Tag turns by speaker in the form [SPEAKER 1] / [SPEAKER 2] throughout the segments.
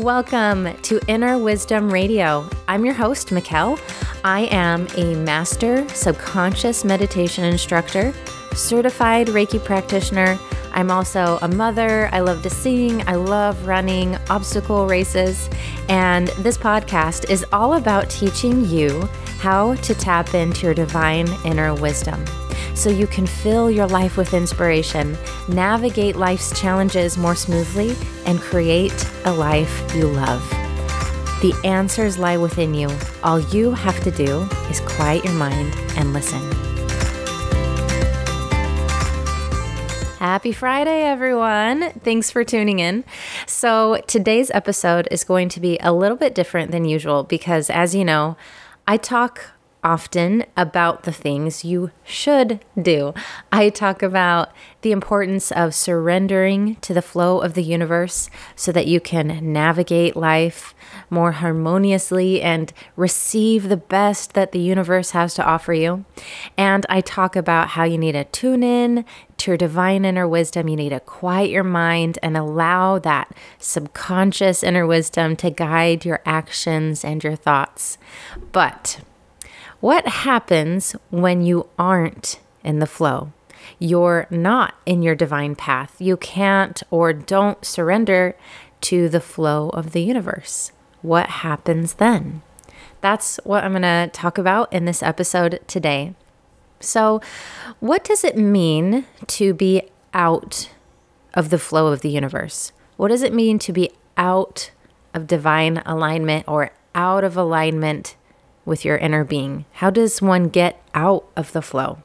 [SPEAKER 1] Welcome to Inner Wisdom Radio. I'm your host, Mikkel. I am a master subconscious meditation instructor, certified Reiki practitioner. I'm also a mother. I love to sing. I love running obstacle races. And this podcast is all about teaching you how to tap into your divine inner wisdom so you can fill your life with inspiration, navigate life's challenges more smoothly, and create a life you love. The answers lie within you. All you have to do is quiet your mind and listen. Happy Friday, everyone. Thanks for tuning in. So, today's episode is going to be a little bit different than usual because, as you know, I talk often about the things you should do. I talk about the importance of surrendering to the flow of the universe so that you can navigate life more harmoniously and receive the best that the universe has to offer you. And I talk about how you need to tune in to your divine inner wisdom. You need to quiet your mind and allow that subconscious inner wisdom to guide your actions and your thoughts. But what happens when you aren't in the flow? You're not in your divine path. You can't or don't surrender to the flow of the universe. What happens then? That's what I'm going to talk about in this episode today. So, what does it mean to be out of the flow of the universe? What does it mean to be out of divine alignment or out of alignment with your inner being? How does one get out of the flow?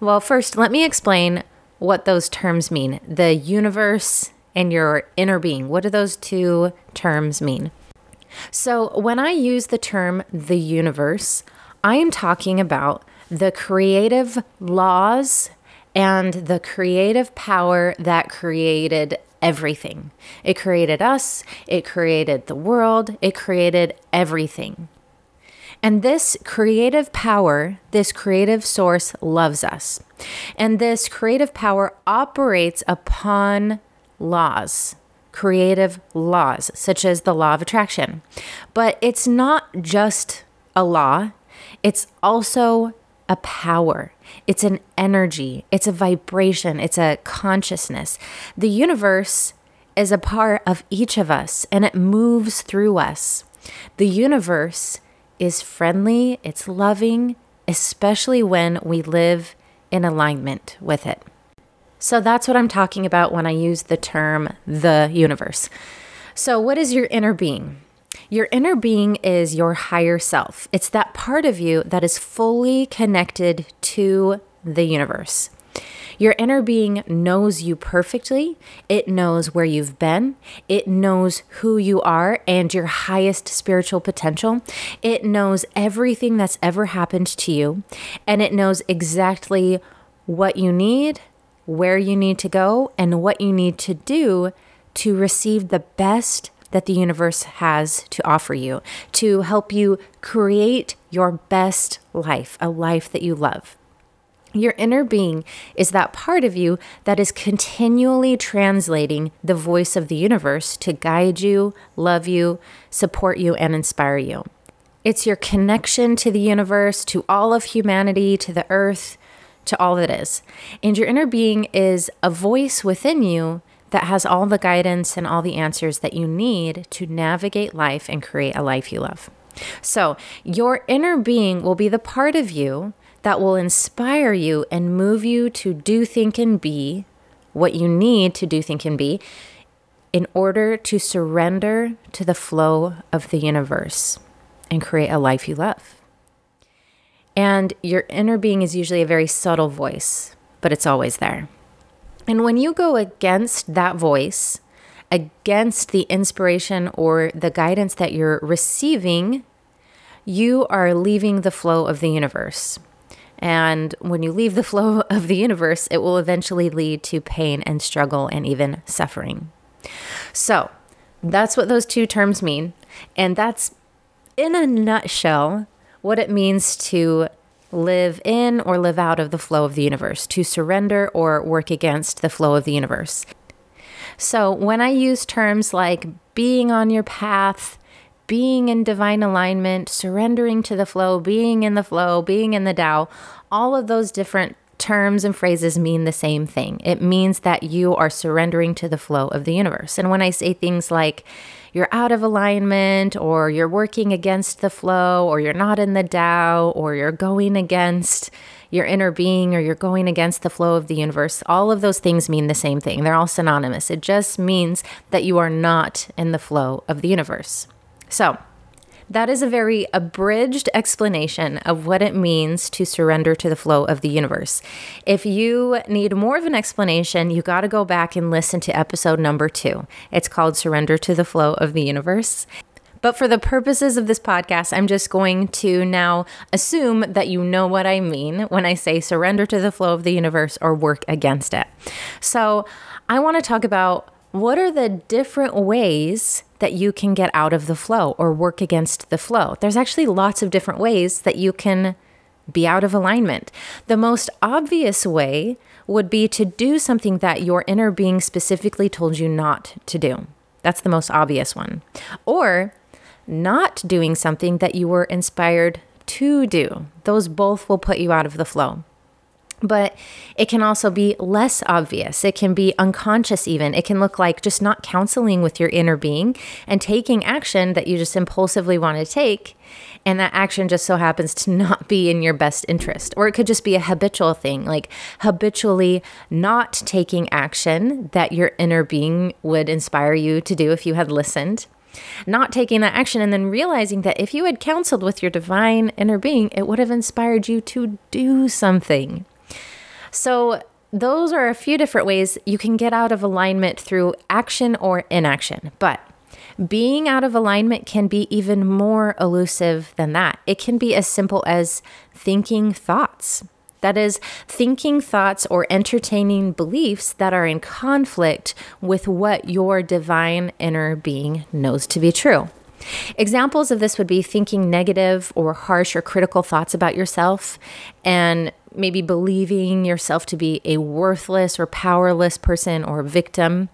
[SPEAKER 1] Well, first, let me explain what those terms mean the universe and your inner being. What do those two terms mean? So, when I use the term the universe, I am talking about the creative laws and the creative power that created everything. It created us, it created the world, it created everything. And this creative power, this creative source loves us. And this creative power operates upon laws, creative laws, such as the law of attraction. But it's not just a law, it's also a power. It's an energy, it's a vibration, it's a consciousness. The universe is a part of each of us and it moves through us. The universe is friendly, it's loving, especially when we live in alignment with it. So that's what I'm talking about when I use the term the universe. So, what is your inner being? Your inner being is your higher self. It's that part of you that is fully connected to the universe. Your inner being knows you perfectly. It knows where you've been. It knows who you are and your highest spiritual potential. It knows everything that's ever happened to you. And it knows exactly what you need, where you need to go, and what you need to do to receive the best that the universe has to offer you, to help you create your best life, a life that you love. Your inner being is that part of you that is continually translating the voice of the universe to guide you, love you, support you, and inspire you. It's your connection to the universe, to all of humanity, to the earth, to all that is. And your inner being is a voice within you that has all the guidance and all the answers that you need to navigate life and create a life you love. So, your inner being will be the part of you that will inspire you and move you to do, think, and be what you need to do, think, and be in order to surrender to the flow of the universe and create a life you love. And your inner being is usually a very subtle voice, but it's always there. And when you go against that voice, against the inspiration or the guidance that you're receiving, you are leaving the flow of the universe. And when you leave the flow of the universe, it will eventually lead to pain and struggle and even suffering. So that's what those two terms mean. And that's in a nutshell what it means to live in or live out of the flow of the universe, to surrender or work against the flow of the universe. So when I use terms like being on your path, being in divine alignment, surrendering to the flow, being in the flow, being in the Tao, all of those different terms and phrases mean the same thing. It means that you are surrendering to the flow of the universe. And when I say things like you're out of alignment, or you're working against the flow, or you're not in the Tao, or you're going against your inner being, or you're going against the flow of the universe, all of those things mean the same thing. They're all synonymous. It just means that you are not in the flow of the universe. So, that is a very abridged explanation of what it means to surrender to the flow of the universe. If you need more of an explanation, you got to go back and listen to episode number two. It's called Surrender to the Flow of the Universe. But for the purposes of this podcast, I'm just going to now assume that you know what I mean when I say surrender to the flow of the universe or work against it. So, I want to talk about what are the different ways that you can get out of the flow or work against the flow? There's actually lots of different ways that you can be out of alignment. The most obvious way would be to do something that your inner being specifically told you not to do. That's the most obvious one. Or not doing something that you were inspired to do. Those both will put you out of the flow but it can also be less obvious. It can be unconscious, even. It can look like just not counseling with your inner being and taking action that you just impulsively want to take. And that action just so happens to not be in your best interest. Or it could just be a habitual thing, like habitually not taking action that your inner being would inspire you to do if you had listened not taking that action and then realizing that if you had counseled with your divine inner being, it would have inspired you to do something. So, those are a few different ways you can get out of alignment through action or inaction. But being out of alignment can be even more elusive than that. It can be as simple as thinking thoughts. That is, thinking thoughts or entertaining beliefs that are in conflict with what your divine inner being knows to be true. Examples of this would be thinking negative or harsh or critical thoughts about yourself and maybe believing yourself to be a worthless or powerless person or victim.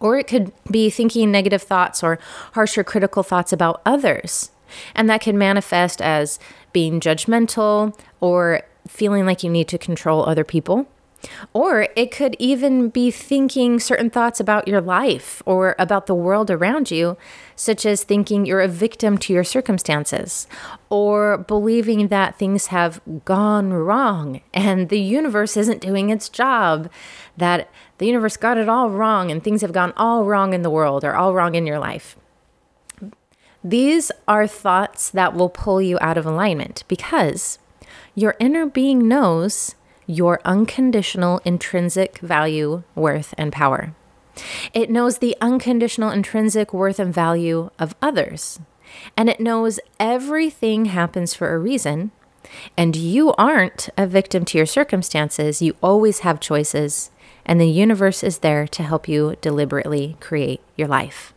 [SPEAKER 1] Or it could be thinking negative thoughts or harsh or critical thoughts about others. And that can manifest as being judgmental or feeling like you need to control other people. Or it could even be thinking certain thoughts about your life or about the world around you, such as thinking you're a victim to your circumstances, or believing that things have gone wrong and the universe isn't doing its job, that the universe got it all wrong and things have gone all wrong in the world or all wrong in your life. These are thoughts that will pull you out of alignment because your inner being knows your unconditional intrinsic value, worth, and power. It knows the unconditional intrinsic worth and value of others. And it knows everything happens for a reason. And you aren't a victim to your circumstances. You always have choices. And the universe is there to help you deliberately create your life.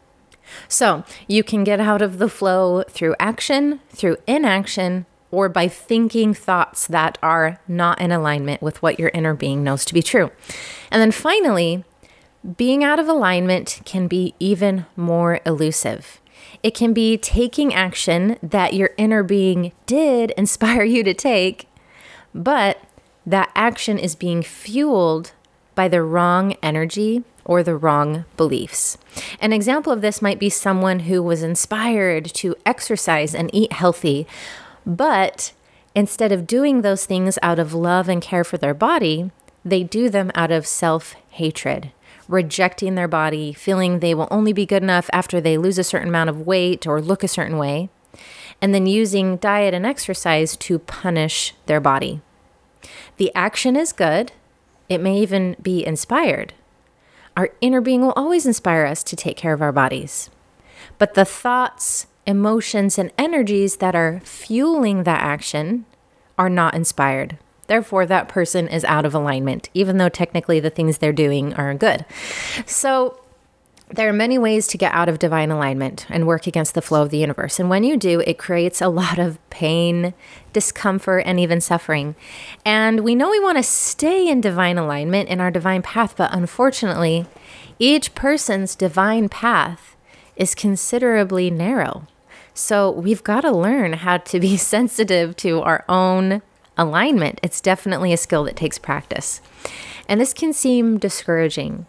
[SPEAKER 1] So you can get out of the flow through action, through inaction, or by thinking thoughts that are not in alignment with what your inner being knows to be true. And then finally, being out of alignment can be even more elusive. It can be taking action that your inner being did inspire you to take, but that action is being fueled by the wrong energy or the wrong beliefs. An example of this might be someone who was inspired to exercise and eat healthy, but instead of doing those things out of love and care for their body, they do them out of self hatred, rejecting their body, feeling they will only be good enough after they lose a certain amount of weight or look a certain way, and then using diet and exercise to punish their body. The action is good, it may even be inspired. Our inner being will always inspire us to take care of our bodies. But the thoughts, emotions and energies that are fueling that action are not inspired. Therefore, that person is out of alignment, even though technically the things they're doing are good. So, there are many ways to get out of divine alignment and work against the flow of the universe. And when you do, it creates a lot of pain, discomfort, and even suffering. And we know we want to stay in divine alignment in our divine path, but unfortunately, each person's divine path is considerably narrow. So we've got to learn how to be sensitive to our own alignment. It's definitely a skill that takes practice. And this can seem discouraging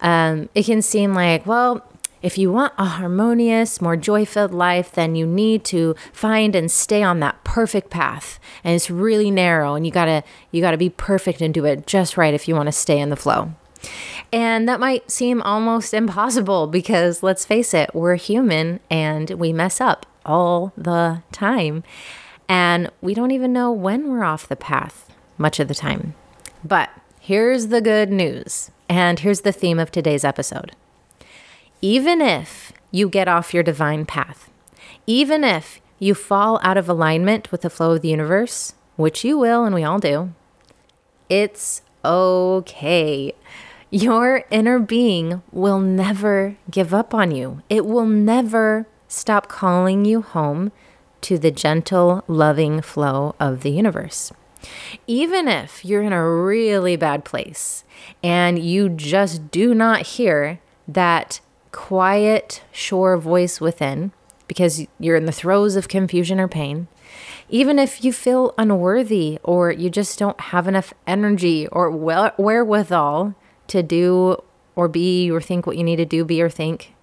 [SPEAKER 1] um, it can seem like, well, if you want a harmonious, more joy filled life, then you need to find and stay on that perfect path. And it's really narrow and you gotta you gotta be perfect and do it just right if you want to stay in the flow. And that might seem almost impossible because let's face it, we're human and we mess up all the time. And we don't even know when we're off the path much of the time. But here's the good news and here's the theme of today's episode. Even if you get off your divine path, even if you fall out of alignment with the flow of the universe, which you will, and we all do, it's okay. Your inner being will never give up on you. It will never stop calling you home to the gentle, loving flow of the universe. Even if you're in a really bad place and you just do not hear that quiet, sure voice within because you're in the throes of confusion or pain, even if you feel unworthy or you just don't have enough energy or wherewithal to do or be or think what you need to do, be or think,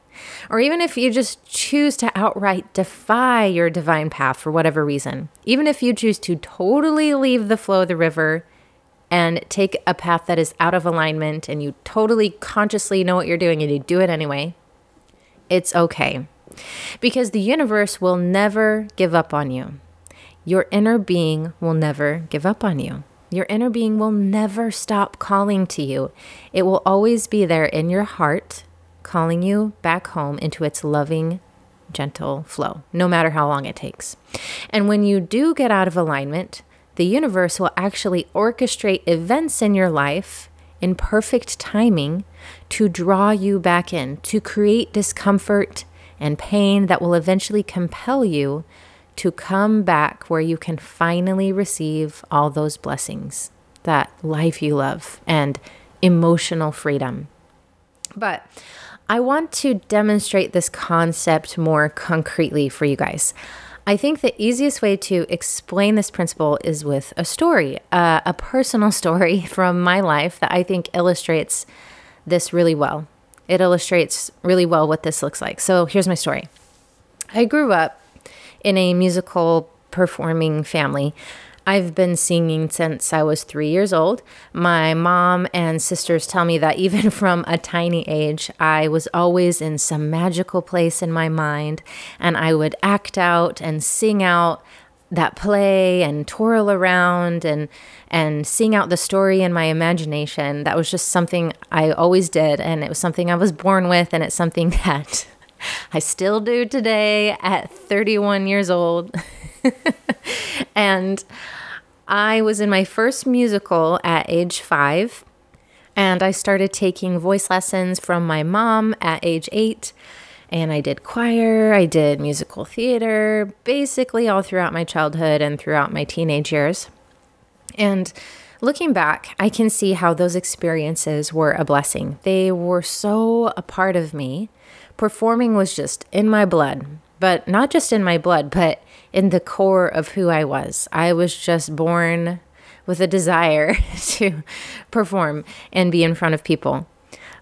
[SPEAKER 1] or even if you just choose to outright defy your divine path for whatever reason, even if you choose to totally leave the flow of the river and take a path that is out of alignment and you totally consciously know what you're doing and you do it anyway, it's okay. Because the universe will never give up on you. Your inner being will never give up on you. Your inner being will never stop calling to you. It will always be there in your heart calling you back home into its loving, gentle flow, no matter how long it takes. And when you do get out of alignment, the universe will actually orchestrate events in your life in perfect timing to draw you back in, to create discomfort and pain that will eventually compel you to come back where you can finally receive all those blessings that life you love and emotional freedom. But I want to demonstrate this concept more concretely for you guys. I think the easiest way to explain this principle is with a story, uh, a personal story from my life that I think illustrates this really well. It illustrates really well what this looks like. So here's my story I grew up in a musical performing family I've been singing since I was three years old. My mom and sisters tell me that even from a tiny age, I was always in some magical place in my mind, and I would act out and sing out that play and twirl around and and sing out the story in my imagination. That was just something I always did, and it was something I was born with, and it's something that I still do today at 31 years old. and I was in my first musical at age five, and I started taking voice lessons from my mom at age eight. And I did choir, I did musical theater, basically all throughout my childhood and throughout my teenage years. And looking back, I can see how those experiences were a blessing. They were so a part of me. Performing was just in my blood, but not just in my blood, but in the core of who I was. I was just born with a desire to perform and be in front of people.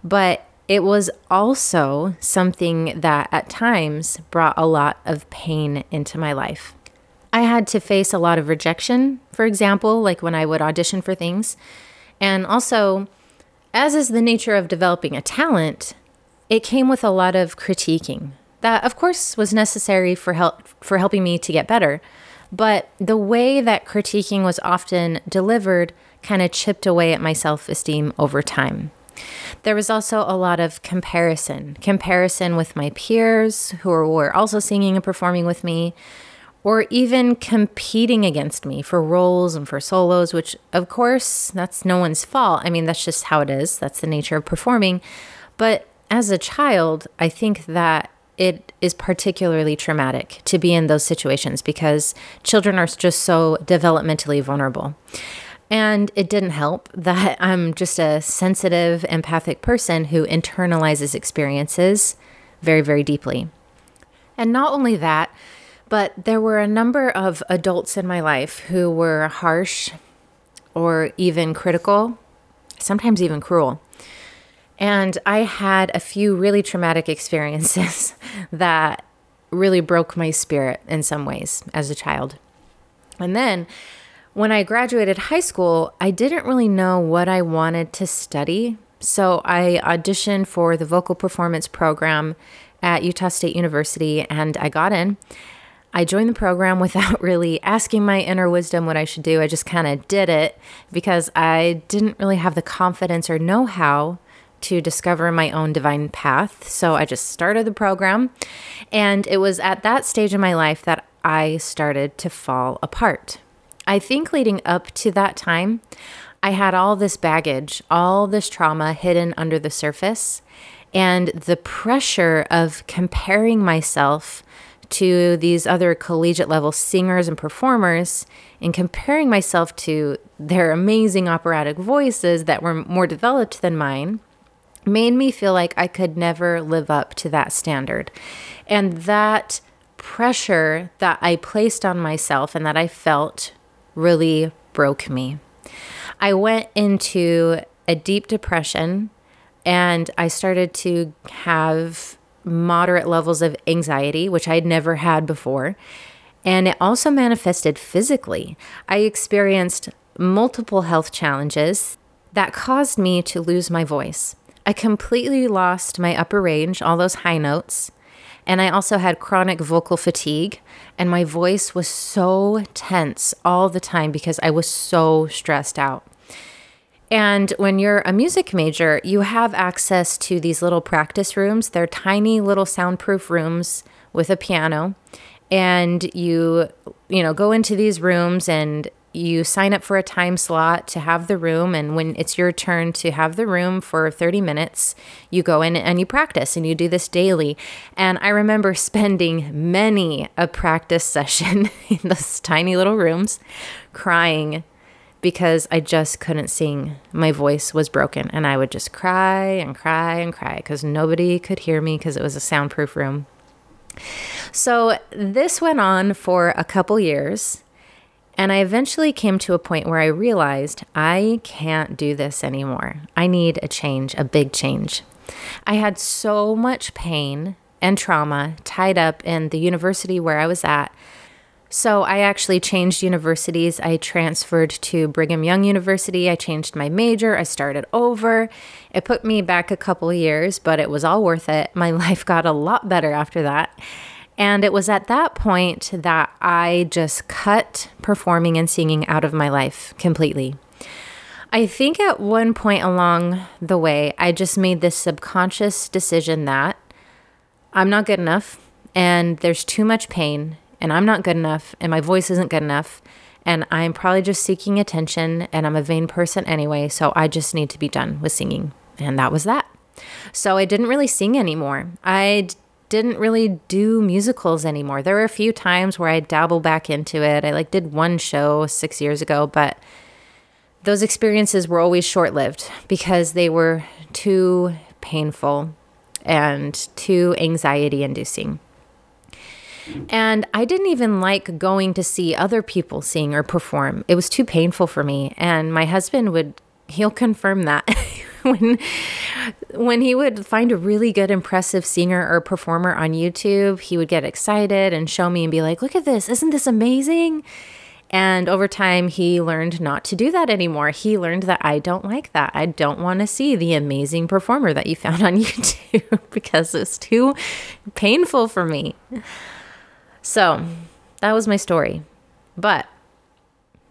[SPEAKER 1] But it was also something that at times brought a lot of pain into my life. I had to face a lot of rejection, for example, like when I would audition for things. And also, as is the nature of developing a talent, it came with a lot of critiquing that of course was necessary for help for helping me to get better. But the way that critiquing was often delivered kind of chipped away at my self-esteem over time. There was also a lot of comparison comparison with my peers who were also singing and performing with me or even competing against me for roles and for solos which of course that's no one's fault. I mean that's just how it is. That's the nature of performing. But as a child, I think that it is particularly traumatic to be in those situations because children are just so developmentally vulnerable. And it didn't help that I'm just a sensitive, empathic person who internalizes experiences very, very deeply. And not only that, but there were a number of adults in my life who were harsh or even critical, sometimes even cruel. And I had a few really traumatic experiences that really broke my spirit in some ways as a child. And then when I graduated high school, I didn't really know what I wanted to study. So I auditioned for the vocal performance program at Utah State University and I got in. I joined the program without really asking my inner wisdom what I should do. I just kind of did it because I didn't really have the confidence or know how to discover my own divine path. So I just started the program. And it was at that stage in my life that I started to fall apart. I think leading up to that time, I had all this baggage, all this trauma hidden under the surface, and the pressure of comparing myself to these other collegiate level singers and performers and comparing myself to their amazing operatic voices that were more developed than mine made me feel like I could never live up to that standard. And that pressure that I placed on myself and that I felt really broke me. I went into a deep depression and I started to have moderate levels of anxiety, which I'd never had before. And it also manifested physically. I experienced multiple health challenges that caused me to lose my voice. I completely lost my upper range, all those high notes. And I also had chronic vocal fatigue, and my voice was so tense all the time because I was so stressed out. And when you're a music major, you have access to these little practice rooms. They're tiny little soundproof rooms with a piano. And you, you know, go into these rooms and you sign up for a time slot to have the room and when it's your turn to have the room for 30 minutes you go in and you practice and you do this daily. And i remember spending many a practice session in those tiny little rooms crying because i just couldn't sing. My voice was broken and i would just cry and cry and cry because nobody could hear me because it was a soundproof room. So this went on for a couple years and I eventually came to a point where I realized I can't do this anymore. I need a change, a big change. I had so much pain and trauma tied up in the university where I was at. So I actually changed universities. I transferred to Brigham Young University. I changed my major. I started over. It put me back a couple years, but it was all worth it. My life got a lot better after that. And it was at that point that I just cut performing and singing out of my life completely. I think at one point along the way, I just made this subconscious decision that I'm not good enough and there's too much pain and I'm not good enough and my voice isn't good enough and I'm probably just seeking attention and I'm a vain person anyway, so I just need to be done with singing. And that was that. So I didn't really sing anymore. I didn't really do musicals anymore. There were a few times where I dabble back into it. I like did one show 6 years ago, but those experiences were always short-lived because they were too painful and too anxiety inducing. And I didn't even like going to see other people sing or perform. It was too painful for me. And my husband would, he'll confirm that. when when he would find a really good impressive singer or performer on YouTube, he would get excited and show me and be like, "Look at this. Isn't this amazing?" And over time, he learned not to do that anymore. He learned that I don't like that. I don't want to see the amazing performer that you found on YouTube because it's too painful for me. So, that was my story. But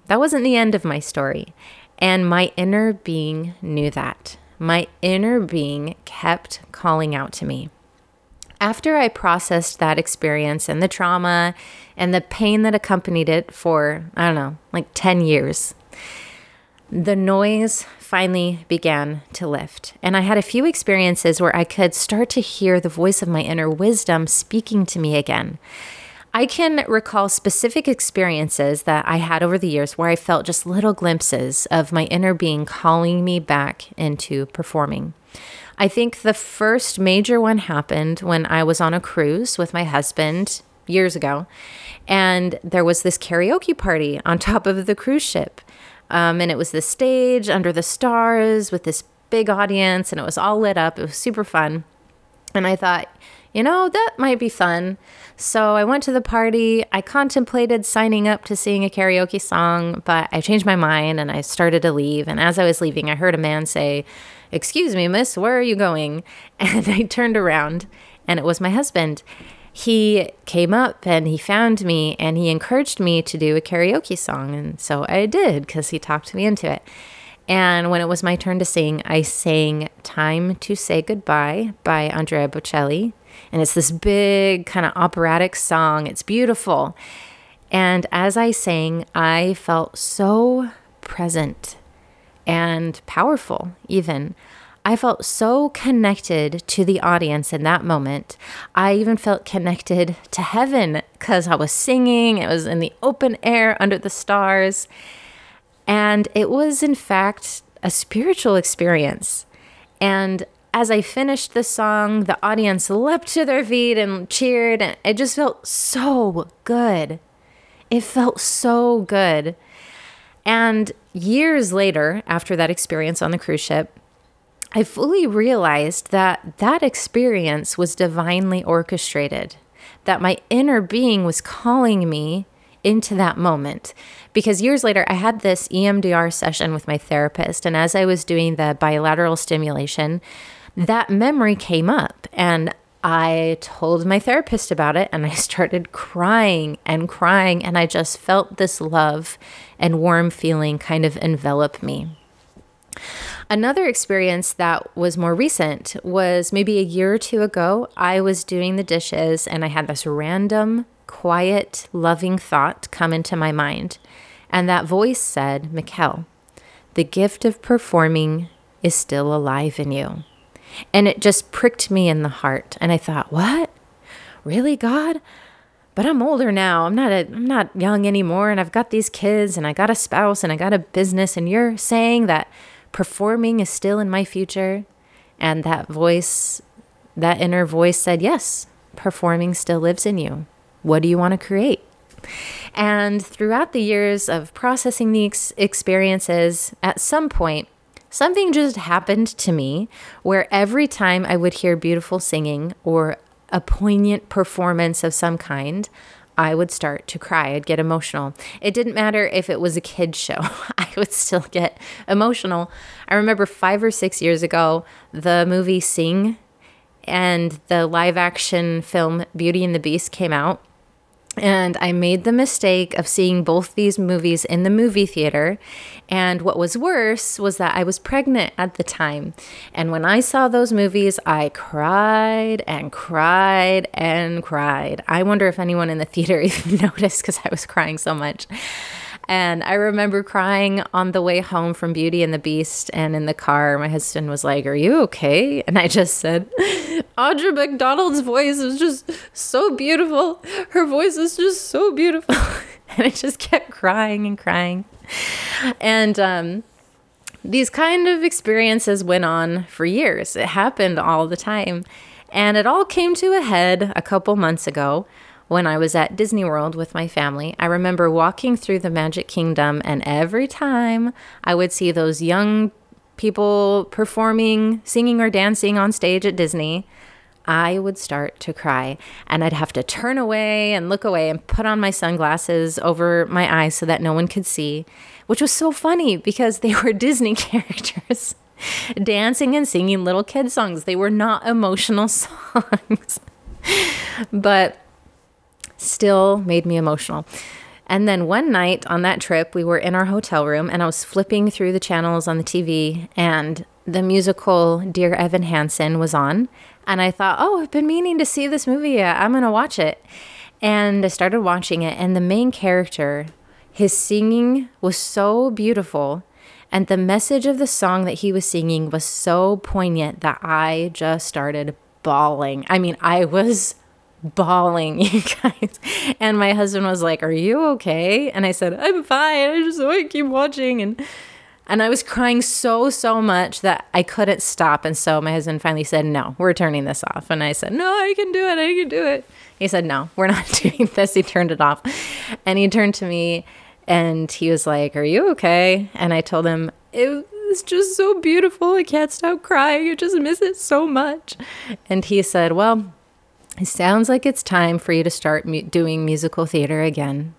[SPEAKER 1] that wasn't the end of my story. And my inner being knew that. My inner being kept calling out to me. After I processed that experience and the trauma and the pain that accompanied it for, I don't know, like 10 years, the noise finally began to lift. And I had a few experiences where I could start to hear the voice of my inner wisdom speaking to me again. I can recall specific experiences that I had over the years where I felt just little glimpses of my inner being calling me back into performing. I think the first major one happened when I was on a cruise with my husband years ago. And there was this karaoke party on top of the cruise ship. Um, and it was the stage under the stars with this big audience, and it was all lit up. It was super fun. And I thought, you know, that might be fun. So I went to the party. I contemplated signing up to sing a karaoke song, but I changed my mind and I started to leave. And as I was leaving, I heard a man say, Excuse me, miss, where are you going? And I turned around, and it was my husband he came up and he found me and he encouraged me to do a karaoke song. And so I did because he talked me into it. And when it was my turn to sing, I sang Time to Say Goodbye by Andrea Bocelli. And it's this big kind of operatic song. It's beautiful. And as I sang, I felt so present and powerful, even. I felt so connected to the audience in that moment. I even felt connected to heaven because I was singing, it was in the open air under the stars. And it was, in fact, a spiritual experience. And as I finished the song, the audience leapt to their feet and cheered. And it just felt so good. It felt so good. And years later, after that experience on the cruise ship, I fully realized that that experience was divinely orchestrated, that my inner being was calling me into that moment. Because years later, I had this EMDR session with my therapist, and as I was doing the bilateral stimulation, that memory came up, and I told my therapist about it, and I started crying and crying, and I just felt this love and warm feeling kind of envelop me. Another experience that was more recent was maybe a year or two ago. I was doing the dishes and I had this random, quiet, loving thought come into my mind. And that voice said, Mikkel, the gift of performing is still alive in you. And it just pricked me in the heart. And I thought, what? Really, God? But I'm older now. I'm not a, I'm not young anymore and I've got these kids and I got a spouse and I got a business and you're saying that performing is still in my future. And that voice, that inner voice said, Yes, performing still lives in you. What do you want to create? And throughout the years of processing these experiences, at some point, something just happened to me where every time I would hear beautiful singing or a poignant performance of some kind, I would start to cry. I'd get emotional. It didn't matter if it was a kid's show, I would still get emotional. I remember five or six years ago, the movie Sing and the live action film Beauty and the Beast came out. And I made the mistake of seeing both these movies in the movie theater. And what was worse was that I was pregnant at the time. And when I saw those movies, I cried and cried and cried. I wonder if anyone in the theater even noticed because I was crying so much. And I remember crying on the way home from Beauty and the Beast. And in the car, my husband was like, Are you okay? And I just said, Audra McDonald's voice is just so beautiful. Her voice is just so beautiful. and I just kept crying and crying. And, um, these kind of experiences went on for years. It happened all the time. And it all came to a head a couple months ago when I was at Disney World with my family. I remember walking through the Magic Kingdom, and every time I would see those young people performing, singing, or dancing on stage at Disney, I would start to cry. And I'd have to turn away and look away and put on my sunglasses over my eyes so that no one could see, which was so funny because they were Disney characters dancing and singing little kid songs. They were not emotional songs. but still made me emotional. And then one night on that trip, we were in our hotel room and I was flipping through the channels on the TV and the musical Dear Evan Hansen was on. And I thought, oh, I've been meaning to see this movie. I'm going to watch it. And I started watching it. And the main character, his singing was so beautiful. And the message of the song that he was singing was so poignant that I just started bawling. I mean, I was bawling, you guys. And my husband was like, Are you okay? And I said, I'm fine. I just want to keep watching. And and I was crying so, so much that I couldn't stop. And so my husband finally said, No, we're turning this off. And I said, No, I can do it. I can do it. He said, No, we're not doing this. He turned it off. And he turned to me and he was like, Are you okay? And I told him, It was just so beautiful. I can't stop crying. I just miss it so much. And he said, Well, it sounds like it's time for you to start mu- doing musical theater again.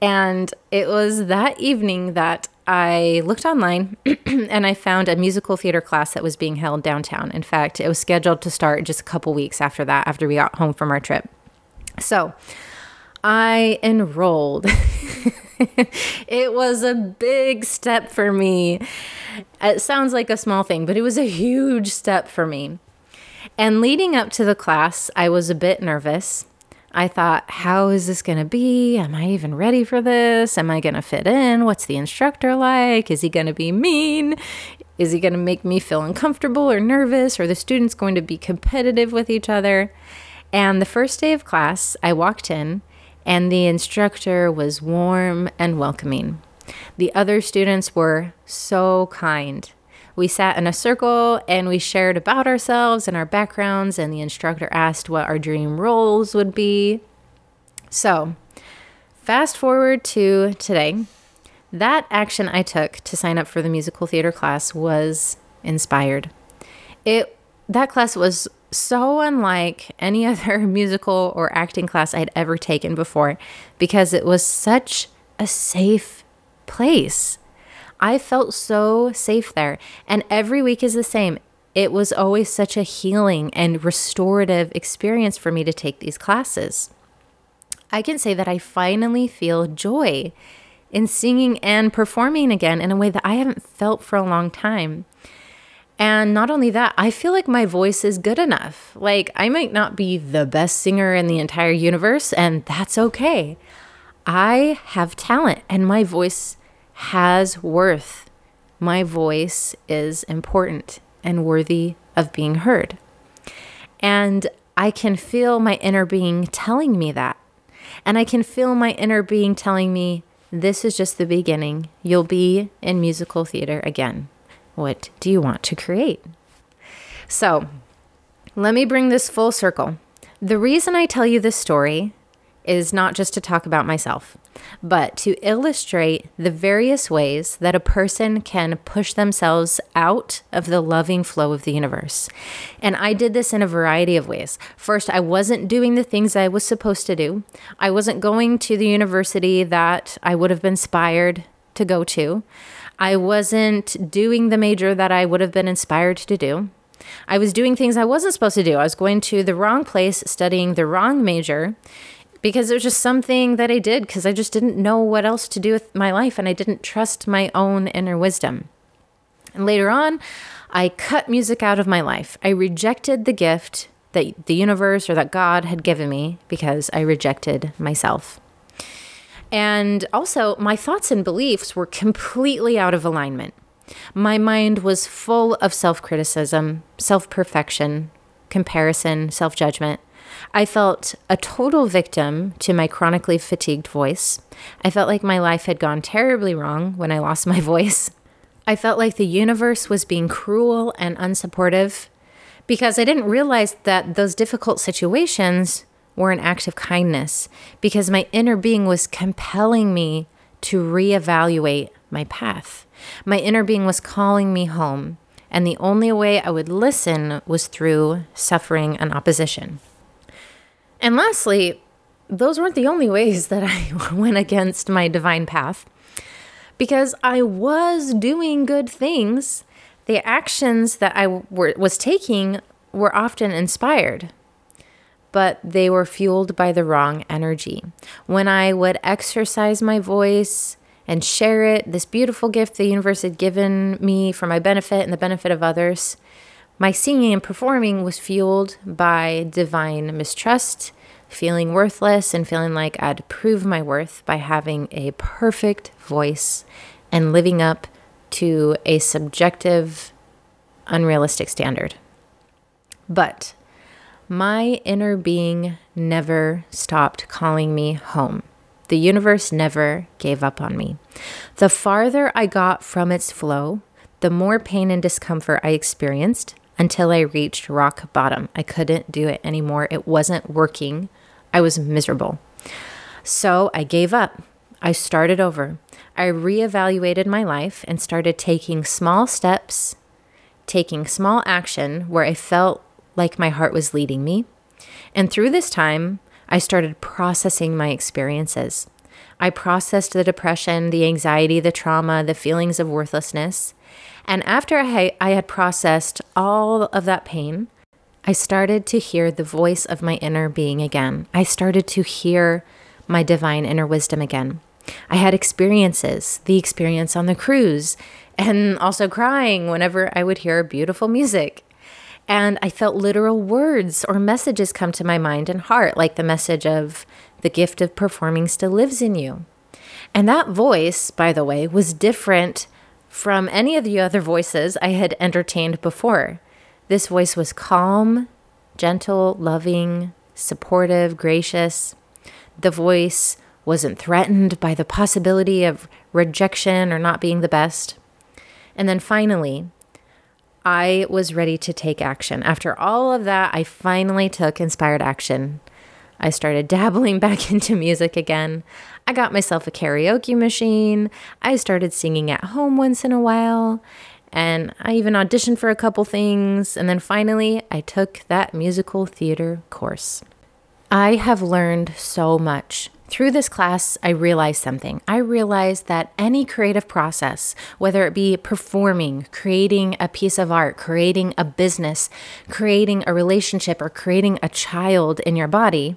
[SPEAKER 1] And it was that evening that I looked online and I found a musical theater class that was being held downtown. In fact, it was scheduled to start just a couple weeks after that, after we got home from our trip. So I enrolled. it was a big step for me. It sounds like a small thing, but it was a huge step for me. And leading up to the class, I was a bit nervous. I thought, how is this going to be? Am I even ready for this? Am I going to fit in? What's the instructor like? Is he going to be mean? Is he going to make me feel uncomfortable or nervous? Are the students going to be competitive with each other? And the first day of class, I walked in, and the instructor was warm and welcoming. The other students were so kind. We sat in a circle and we shared about ourselves and our backgrounds, and the instructor asked what our dream roles would be. So, fast forward to today. That action I took to sign up for the musical theater class was inspired. It that class was so unlike any other musical or acting class I'd ever taken before because it was such a safe place. I felt so safe there. And every week is the same. It was always such a healing and restorative experience for me to take these classes. I can say that I finally feel joy in singing and performing again in a way that I haven't felt for a long time. And not only that, I feel like my voice is good enough. Like, I might not be the best singer in the entire universe, and that's okay. I have talent, and my voice has worth. My voice is important and worthy of being heard. And I can feel my inner being telling me that. And I can feel my inner being telling me, this is just the beginning. You'll be in musical theater again. What do you want to create? So, let me bring this full circle. The reason I tell you this story is not just to talk about myself, but to illustrate the various ways that a person can push themselves out of the loving flow of the universe. And I did this in a variety of ways. First, I wasn't doing the things I was supposed to do, I wasn't going to the university that I would have been inspired to go to. I wasn't doing the major that I would have been inspired to do. I was doing things I wasn't supposed to do. I was going to the wrong place, studying the wrong major, because it was just something that I did because I just didn't know what else to do with my life and I didn't trust my own inner wisdom. And later on, I cut music out of my life. I rejected the gift that the universe or that God had given me because I rejected myself. And also, my thoughts and beliefs were completely out of alignment. My mind was full of self criticism, self perfection, comparison, self judgment. I felt a total victim to my chronically fatigued voice. I felt like my life had gone terribly wrong when I lost my voice. I felt like the universe was being cruel and unsupportive because I didn't realize that those difficult situations were an act of kindness because my inner being was compelling me to reevaluate my path. My inner being was calling me home, and the only way I would listen was through suffering and opposition. And lastly, those weren't the only ways that I went against my divine path. Because I was doing good things, the actions that I were, was taking were often inspired, but they were fueled by the wrong energy. When I would exercise my voice and share it, this beautiful gift the universe had given me for my benefit and the benefit of others, my singing and performing was fueled by divine mistrust, feeling worthless, and feeling like I'd prove my worth by having a perfect voice and living up to a subjective, unrealistic standard. But my inner being never stopped calling me home. The universe never gave up on me. The farther I got from its flow, the more pain and discomfort I experienced until I reached rock bottom. I couldn't do it anymore. It wasn't working. I was miserable. So I gave up. I started over. I reevaluated my life and started taking small steps, taking small action where I felt like my heart was leading me. And through this time, I started processing my experiences. I processed the depression, the anxiety, the trauma, the feelings of worthlessness. And after I, I had processed all of that pain, I started to hear the voice of my inner being again. I started to hear my divine inner wisdom again. I had experiences, the experience on the cruise, and also crying whenever I would hear beautiful music. And I felt literal words or messages come to my mind and heart, like the message of the gift of performing still lives in you. And that voice, by the way, was different from any of the other voices I had entertained before. This voice was calm, gentle, loving, supportive, gracious. The voice wasn't threatened by the possibility of rejection or not being the best. And then finally, I was ready to take action. After all of that, I finally took inspired action. I started dabbling back into music again. I got myself a karaoke machine. I started singing at home once in a while. And I even auditioned for a couple things. And then finally, I took that musical theater course. I have learned so much through this class, I realized something. I realized that any creative process, whether it be performing, creating a piece of art, creating a business, creating a relationship, or creating a child in your body,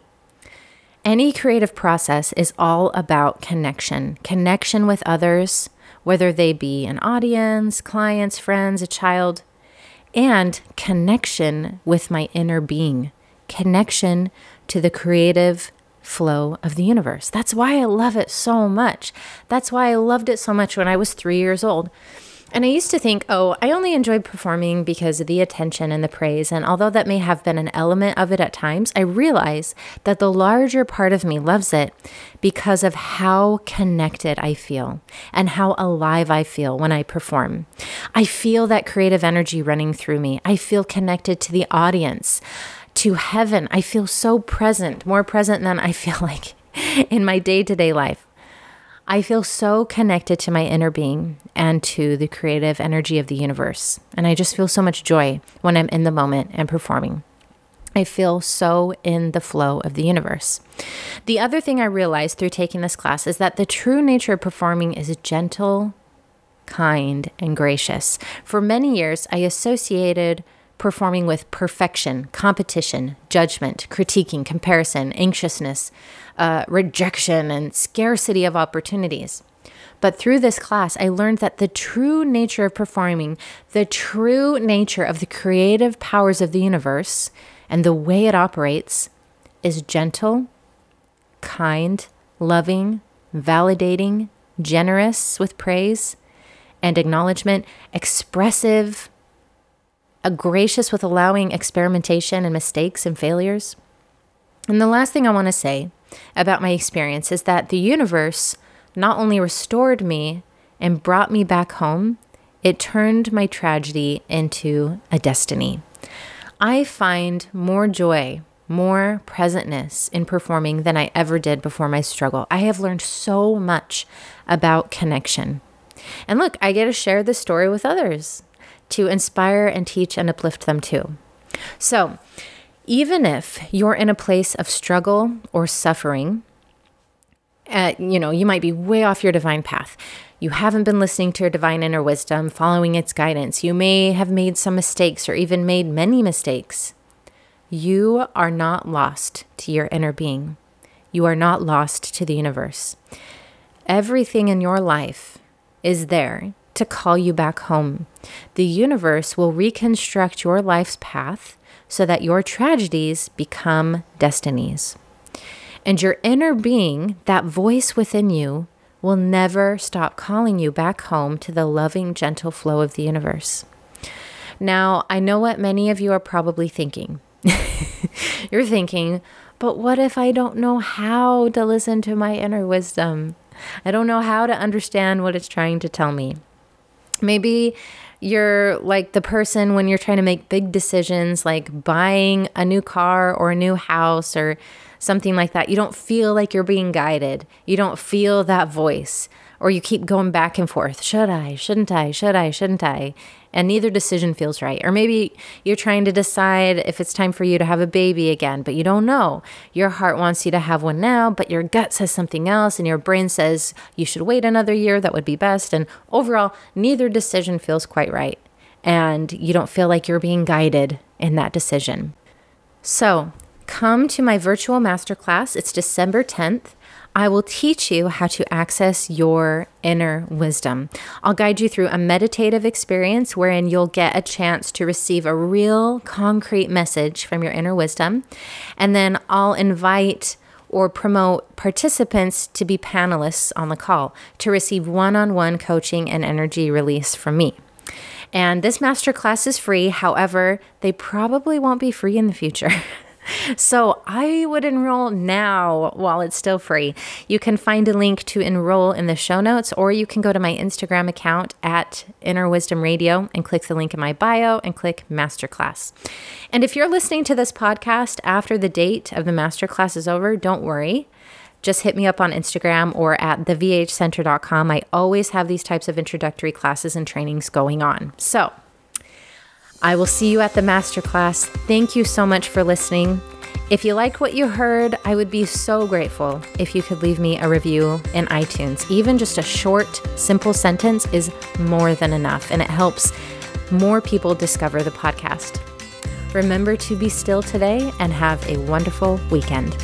[SPEAKER 1] any creative process is all about connection connection with others, whether they be an audience, clients, friends, a child, and connection with my inner being, connection to the creative flow of the universe. That's why I love it so much. That's why I loved it so much when I was three years old. And I used to think, oh, I only enjoyed performing because of the attention and the praise. And although that may have been an element of it at times, I realize that the larger part of me loves it because of how connected I feel and how alive I feel when I perform. I feel that creative energy running through me, I feel connected to the audience to heaven. I feel so present, more present than I feel like in my day to day life. I feel so connected to my inner being and to the creative energy of the universe. And I just feel so much joy when I'm in the moment and performing. I feel so in the flow of the universe. The other thing I realized through taking this class is that the true nature of performing is gentle, kind, and gracious. For many years, I associated performing with perfection, competition, judgment, critiquing, comparison, anxiousness, uh, rejection, and scarcity of opportunities. But through this class, I learned that the true nature of performing, the true nature of the creative powers of the universe, and the way it operates is gentle, kind, loving, validating, generous with praise and acknowledgement, expressive, gracious with allowing experimentation and mistakes and failures. And the last thing I want to say about my experience is that the universe not only restored me and brought me back home, it turned my tragedy into a destiny. I find more joy, more presentness in performing than I ever did before my struggle. I have learned so much about connection. And look, I get to share this story with others to inspire and teach and uplift them too. So, even if you're in a place of struggle or suffering, uh, you know, you might be way off your divine path. You haven't been listening to your divine inner wisdom, following its guidance. You may have made some mistakes or even made many mistakes. You are not lost to your inner being. You are not lost to the universe. Everything in your life is there to call you back home. The universe will reconstruct your life's path so that your tragedies become destinies. And your inner being, that voice within you, will never stop calling you back home to the loving, gentle flow of the universe. Now, I know what many of you are probably thinking. You're thinking, but what if I don't know how to listen to my inner wisdom? I don't know how to understand what it's trying to tell me. Maybe you're like the person when you're trying to make big decisions like buying a new car or a new house or something like that. You don't feel like you're being guided. You don't feel that voice or you keep going back and forth. Should I? Shouldn't I? Should I? Shouldn't I? And neither decision feels right. Or maybe you're trying to decide if it's time for you to have a baby again, but you don't know. Your heart wants you to have one now, but your gut says something else, and your brain says you should wait another year. That would be best. And overall, neither decision feels quite right. And you don't feel like you're being guided in that decision. So, come to my virtual masterclass. It's December 10th. I will teach you how to access your inner wisdom. I'll guide you through a meditative experience wherein you'll get a chance to receive a real concrete message from your inner wisdom. And then I'll invite or promote participants to be panelists on the call to receive one on one coaching and energy release from me. And this masterclass is free. However, they probably won't be free in the future. So I would enroll now while it's still free. You can find a link to enroll in the show notes, or you can go to my Instagram account at Inner Wisdom Radio and click the link in my bio and click Masterclass. And if you're listening to this podcast after the date of the Masterclass is over, don't worry just hit me up on Instagram or at thevhcenter.com. I always have these types of introductory classes and trainings going on. So, I will see you at the masterclass. Thank you so much for listening. If you like what you heard, I would be so grateful if you could leave me a review in iTunes. Even just a short, simple sentence is more than enough, and it helps more people discover the podcast. Remember to be still today and have a wonderful weekend.